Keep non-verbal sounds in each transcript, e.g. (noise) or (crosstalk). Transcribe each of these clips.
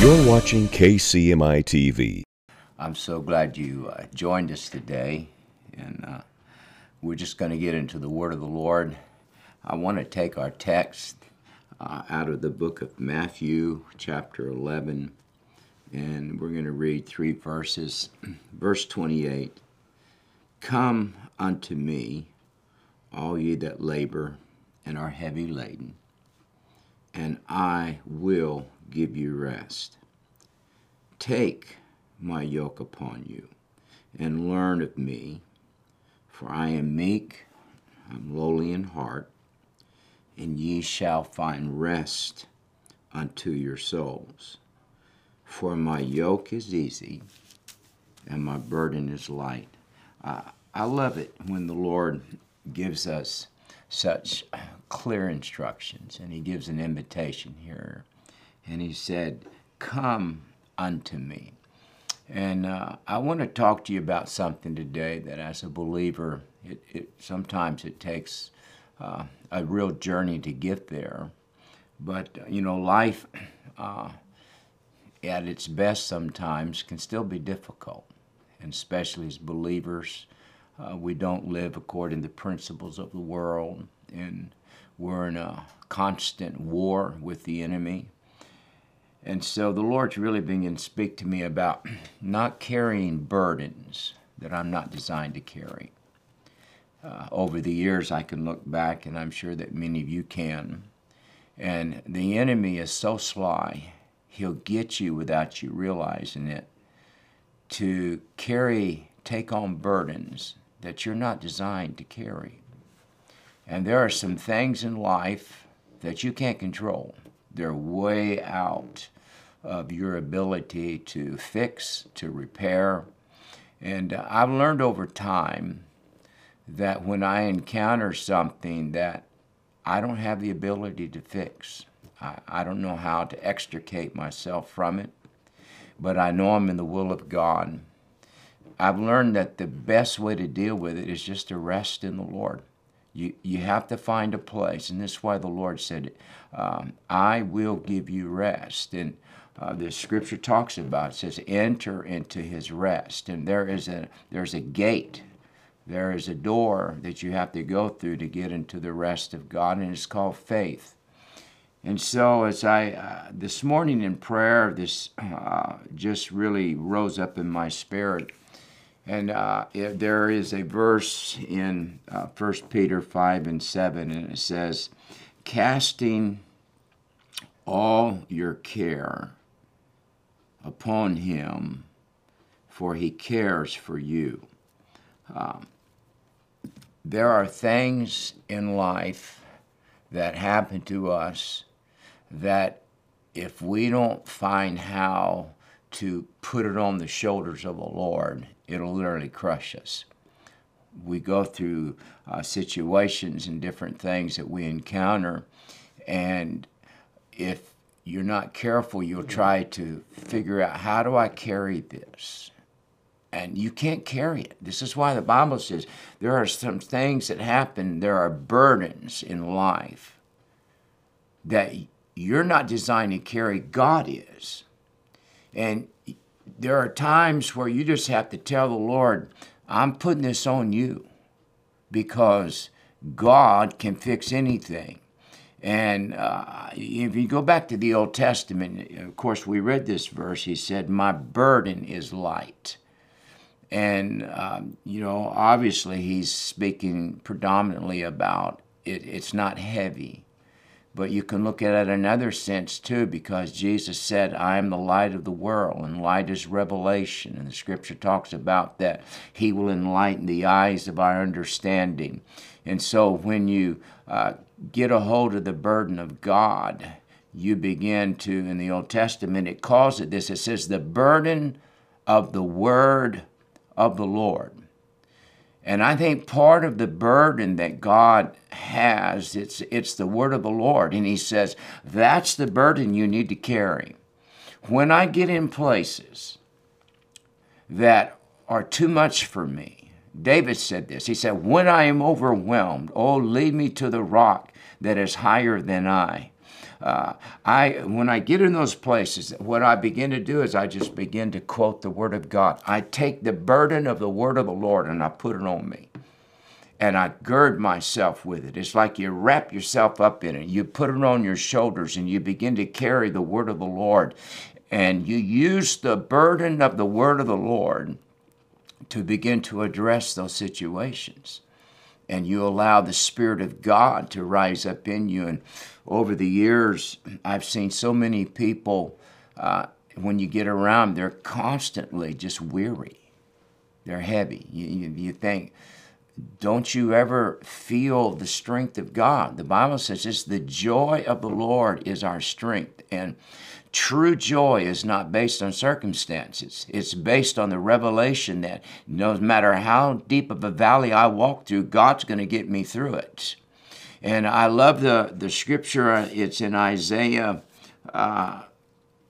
You're watching KCMI TV. I'm so glad you uh, joined us today, and uh, we're just going to get into the Word of the Lord. I want to take our text uh, out of the book of Matthew, chapter 11, and we're going to read three verses. (clears throat) Verse 28 Come unto me, all ye that labor and are heavy laden, and I will give you rest. Take my yoke upon you and learn of me, for I am meek, I'm lowly in heart, and ye shall find rest unto your souls. For my yoke is easy and my burden is light. Uh, I love it when the Lord gives us such clear instructions and He gives an invitation here and he said, Come unto me. And uh, I want to talk to you about something today that, as a believer, it, it sometimes it takes uh, a real journey to get there. But uh, you know, life uh, at its best sometimes can still be difficult, and especially as believers, uh, we don't live according to the principles of the world, and we're in a constant war with the enemy. And so the Lord's really beginning to speak to me about (clears throat) not carrying burdens that I'm not designed to carry. Uh, over the years, I can look back, and I'm sure that many of you can. And the enemy is so sly, he'll get you without you realizing it to carry, take on burdens that you're not designed to carry. And there are some things in life that you can't control. They're way out of your ability to fix, to repair. And uh, I've learned over time that when I encounter something that I don't have the ability to fix, I, I don't know how to extricate myself from it, but I know I'm in the will of God. I've learned that the best way to deal with it is just to rest in the Lord. You, you have to find a place, and this is why the Lord said, um, I will give you rest. And uh, the scripture talks about it says, enter into his rest. And there is a, there's a gate, there is a door that you have to go through to get into the rest of God, and it's called faith. And so, as I, uh, this morning in prayer, this uh, just really rose up in my spirit and uh, there is a verse in uh, 1 Peter 5 and 7, and it says, Casting all your care upon him, for he cares for you. Um, there are things in life that happen to us that if we don't find how to put it on the shoulders of the Lord, it'll literally crush us. We go through uh, situations and different things that we encounter, and if you're not careful, you'll try to figure out how do I carry this? And you can't carry it. This is why the Bible says there are some things that happen, there are burdens in life that you're not designed to carry, God is. And there are times where you just have to tell the Lord, I'm putting this on you because God can fix anything. And uh, if you go back to the Old Testament, of course, we read this verse. He said, My burden is light. And, um, you know, obviously, he's speaking predominantly about it, it's not heavy. But you can look at it another sense too, because Jesus said, I am the light of the world, and light is revelation. And the scripture talks about that. He will enlighten the eyes of our understanding. And so when you uh, get a hold of the burden of God, you begin to, in the Old Testament, it calls it this it says, the burden of the word of the Lord. And I think part of the burden that God has, it's, it's the word of the Lord. And He says, that's the burden you need to carry. When I get in places that are too much for me, David said this. He said, When I am overwhelmed, oh, lead me to the rock that is higher than I. uh, I when I get in those places, what I begin to do is I just begin to quote the Word of God. I take the burden of the Word of the Lord and I put it on me. And I gird myself with it. It's like you wrap yourself up in it. You put it on your shoulders and you begin to carry the Word of the Lord. And you use the burden of the Word of the Lord to begin to address those situations and you allow the Spirit of God to rise up in you. And over the years, I've seen so many people, uh, when you get around, they're constantly just weary. They're heavy. You, you, you think, don't you ever feel the strength of God? The Bible says this the joy of the Lord is our strength. And True joy is not based on circumstances. It's based on the revelation that no matter how deep of a valley I walk through, God's going to get me through it. And I love the, the scripture, it's in Isaiah. Uh,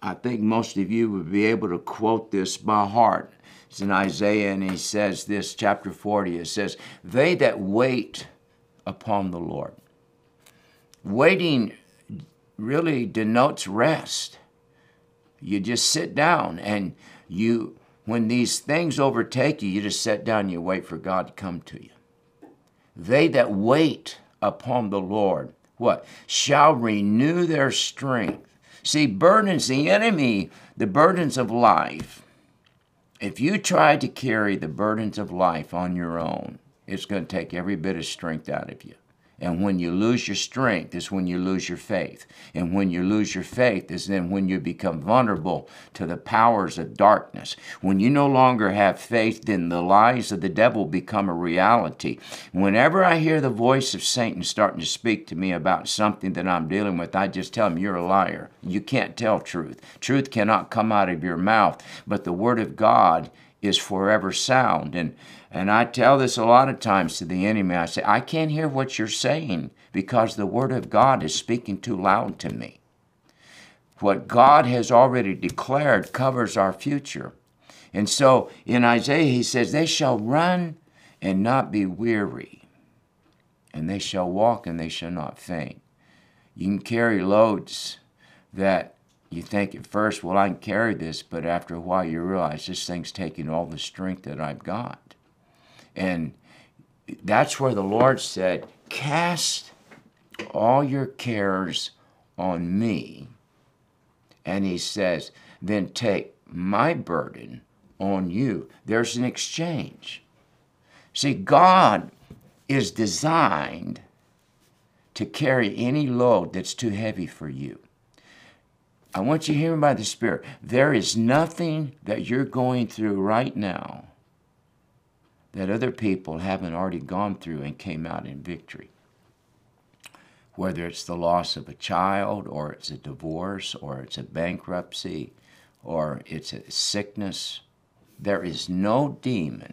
I think most of you would be able to quote this by heart. It's in Isaiah, and he says this, chapter 40, it says, They that wait upon the Lord. Waiting really denotes rest. You just sit down and you, when these things overtake you, you just sit down and you wait for God to come to you. They that wait upon the Lord, what? Shall renew their strength. See, burdens, the enemy, the burdens of life. If you try to carry the burdens of life on your own, it's going to take every bit of strength out of you. And when you lose your strength is when you lose your faith. And when you lose your faith is then when you become vulnerable to the powers of darkness. When you no longer have faith, then the lies of the devil become a reality. Whenever I hear the voice of Satan starting to speak to me about something that I'm dealing with, I just tell him, You're a liar. You can't tell truth. Truth cannot come out of your mouth, but the word of God is forever sound. And and I tell this a lot of times to the enemy. I say, I can't hear what you're saying because the Word of God is speaking too loud to me. What God has already declared covers our future. And so in Isaiah, he says, They shall run and not be weary, and they shall walk and they shall not faint. You can carry loads that you think at first, well, I can carry this, but after a while you realize this thing's taking all the strength that I've got. And that's where the Lord said, Cast all your cares on me. And He says, Then take my burden on you. There's an exchange. See, God is designed to carry any load that's too heavy for you. I want you to hear me by the Spirit. There is nothing that you're going through right now that other people haven't already gone through and came out in victory. Whether it's the loss of a child, or it's a divorce, or it's a bankruptcy, or it's a sickness, there is no demon,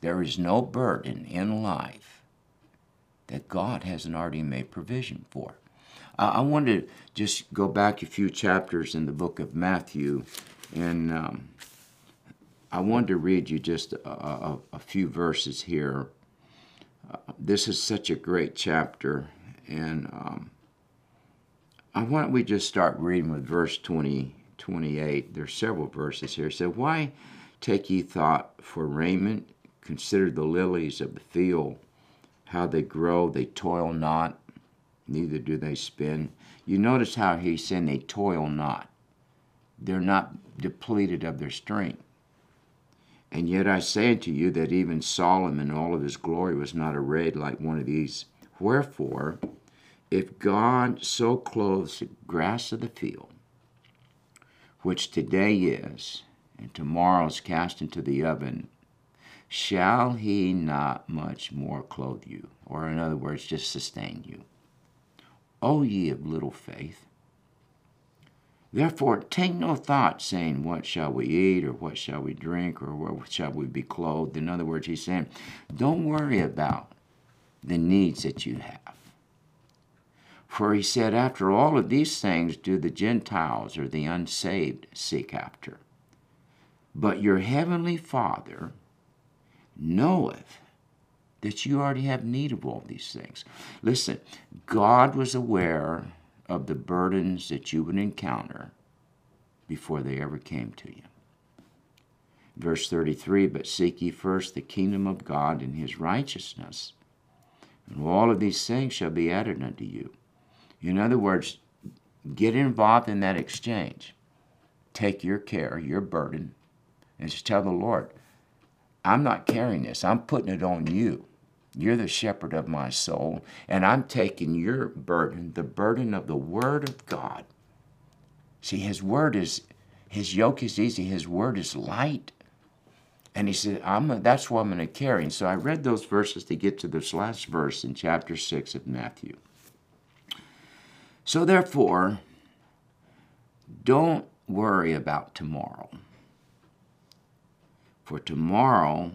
there is no burden in life that God hasn't already made provision for. Uh, I want to just go back a few chapters in the book of Matthew and um, I wanted to read you just a, a, a few verses here. Uh, this is such a great chapter, and um, why don't we just start reading with verse 20, 28. There's several verses here. Said, Why take ye thought for raiment? Consider the lilies of the field, how they grow, they toil not, neither do they spin. You notice how he's saying they toil not. They're not depleted of their strength. And yet I say unto you that even Solomon in all of his glory was not arrayed like one of these. Wherefore, if God so clothes the grass of the field, which today is, and tomorrow is cast into the oven, shall he not much more clothe you? Or, in other words, just sustain you. O ye of little faith, Therefore, take no thought, saying, What shall we eat, or what shall we drink, or what shall we be clothed? In other words, he's saying, Don't worry about the needs that you have. For he said, After all of these things do the Gentiles or the unsaved seek after. But your heavenly Father knoweth that you already have need of all these things. Listen, God was aware of the burdens that you would encounter before they ever came to you. Verse 33 But seek ye first the kingdom of God and his righteousness, and all of these things shall be added unto you. In other words, get involved in that exchange. Take your care, your burden, and just tell the Lord, I'm not carrying this. I'm putting it on you. You're the shepherd of my soul, and I'm taking your burden, the burden of the Word of God. See, His Word is, His yoke is easy, His Word is light. And he said, I'm a, that's what I'm going to carry. And so I read those verses to get to this last verse in chapter 6 of Matthew. So therefore, don't worry about tomorrow. For tomorrow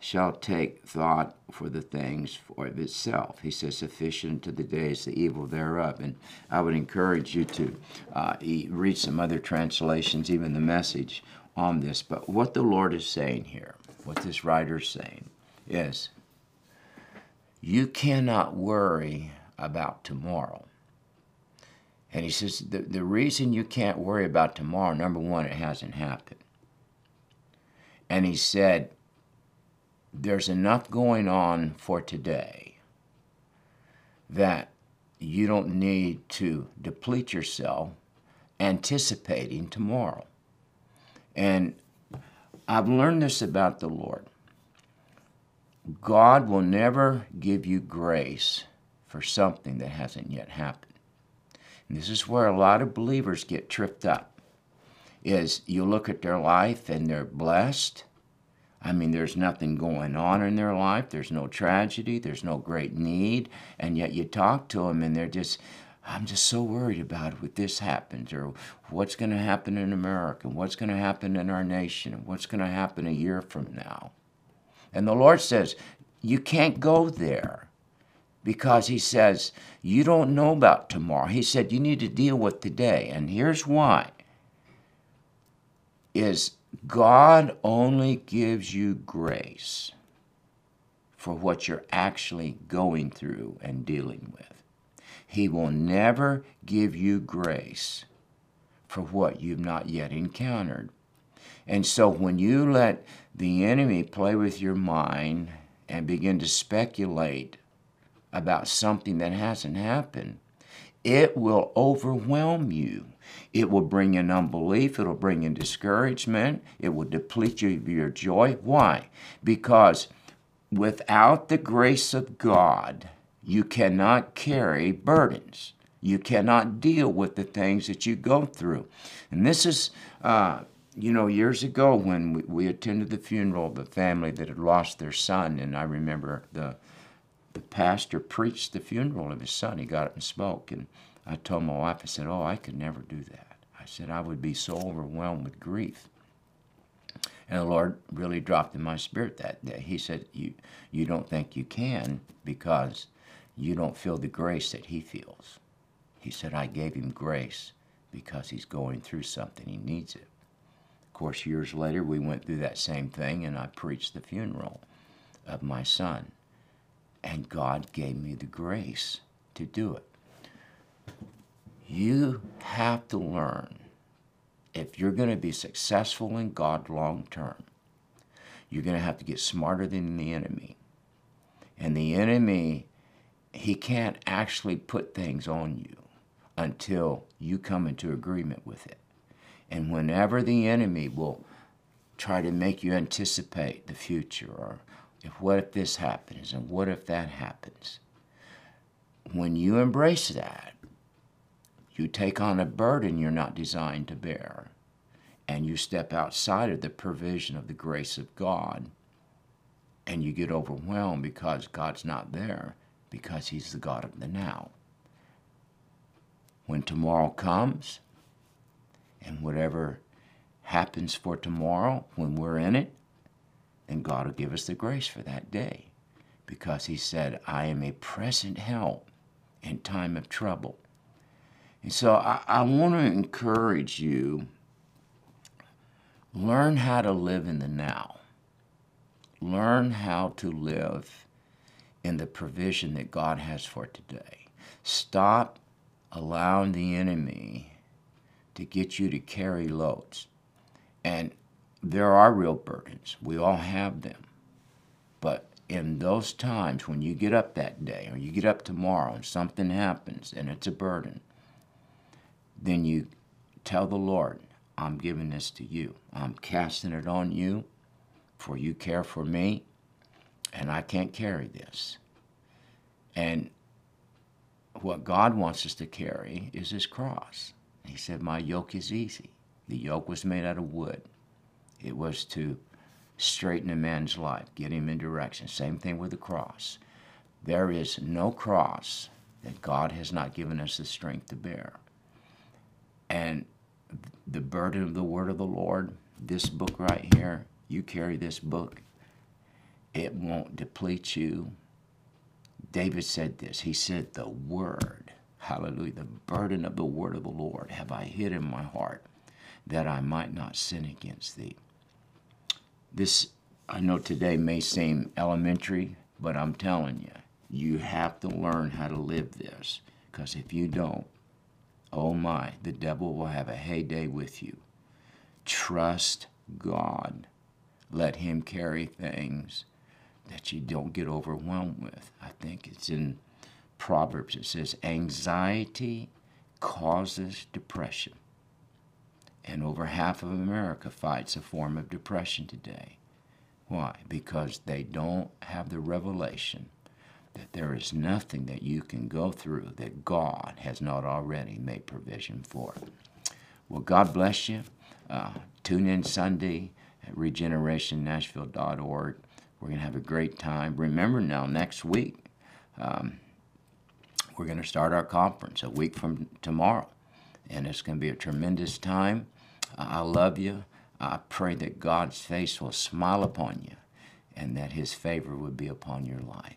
shall take thought for the things for of itself. He says, sufficient to the days the evil thereof. And I would encourage you to uh, read some other translations, even the message on this. But what the Lord is saying here, what this writer is saying, is you cannot worry about tomorrow. And he says the, the reason you can't worry about tomorrow, number one, it hasn't happened. And he said, there's enough going on for today that you don't need to deplete yourself anticipating tomorrow. And I've learned this about the Lord God will never give you grace for something that hasn't yet happened. And this is where a lot of believers get tripped up. Is you look at their life and they're blessed, I mean, there's nothing going on in their life. There's no tragedy. There's no great need. And yet you talk to them and they're just, I'm just so worried about what this happens or what's going to happen in America, and what's going to happen in our nation, and what's going to happen a year from now. And the Lord says, You can't go there because He says, You don't know about tomorrow. He said, You need to deal with today. And here's why is God only gives you grace for what you're actually going through and dealing with. He will never give you grace for what you've not yet encountered. And so when you let the enemy play with your mind and begin to speculate about something that hasn't happened, it will overwhelm you. It will bring in unbelief. It'll bring in discouragement. It will deplete you of your joy. Why? Because without the grace of God, you cannot carry burdens. You cannot deal with the things that you go through. And this is, uh, you know, years ago when we, we attended the funeral of a family that had lost their son, and I remember the the pastor preached the funeral of his son. He got up and spoke, and I told my wife, I said, "Oh, I could never do that." I said, "I would be so overwhelmed with grief." And the Lord really dropped in my spirit that day. He said, "You, you don't think you can because you don't feel the grace that He feels." He said, "I gave him grace because he's going through something. He needs it." Of course, years later, we went through that same thing, and I preached the funeral of my son. And God gave me the grace to do it. You have to learn if you're going to be successful in God long term, you're going to have to get smarter than the enemy. And the enemy, he can't actually put things on you until you come into agreement with it. And whenever the enemy will try to make you anticipate the future or if what if this happens and what if that happens? When you embrace that, you take on a burden you're not designed to bear, and you step outside of the provision of the grace of God, and you get overwhelmed because God's not there, because He's the God of the now. When tomorrow comes, and whatever happens for tomorrow, when we're in it, then God will give us the grace for that day. Because He said, I am a present help in time of trouble. And so I, I want to encourage you learn how to live in the now. Learn how to live in the provision that God has for today. Stop allowing the enemy to get you to carry loads. And there are real burdens. We all have them. But in those times when you get up that day or you get up tomorrow and something happens and it's a burden, then you tell the Lord, I'm giving this to you. I'm casting it on you, for you care for me, and I can't carry this. And what God wants us to carry is His cross. He said, My yoke is easy. The yoke was made out of wood. It was to straighten a man's life, get him in direction. Same thing with the cross. There is no cross that God has not given us the strength to bear. And the burden of the word of the Lord, this book right here, you carry this book, it won't deplete you. David said this. He said, The word, hallelujah, the burden of the word of the Lord have I hid in my heart that I might not sin against thee. This, I know today may seem elementary, but I'm telling you, you have to learn how to live this. Because if you don't, oh my, the devil will have a heyday with you. Trust God. Let Him carry things that you don't get overwhelmed with. I think it's in Proverbs. It says, anxiety causes depression. And over half of America fights a form of depression today. Why? Because they don't have the revelation that there is nothing that you can go through that God has not already made provision for. Well, God bless you. Uh, tune in Sunday at regenerationnashville.org. We're going to have a great time. Remember now, next week, um, we're going to start our conference a week from tomorrow. And it's going to be a tremendous time. I love you. I pray that God's face will smile upon you and that his favor would be upon your life.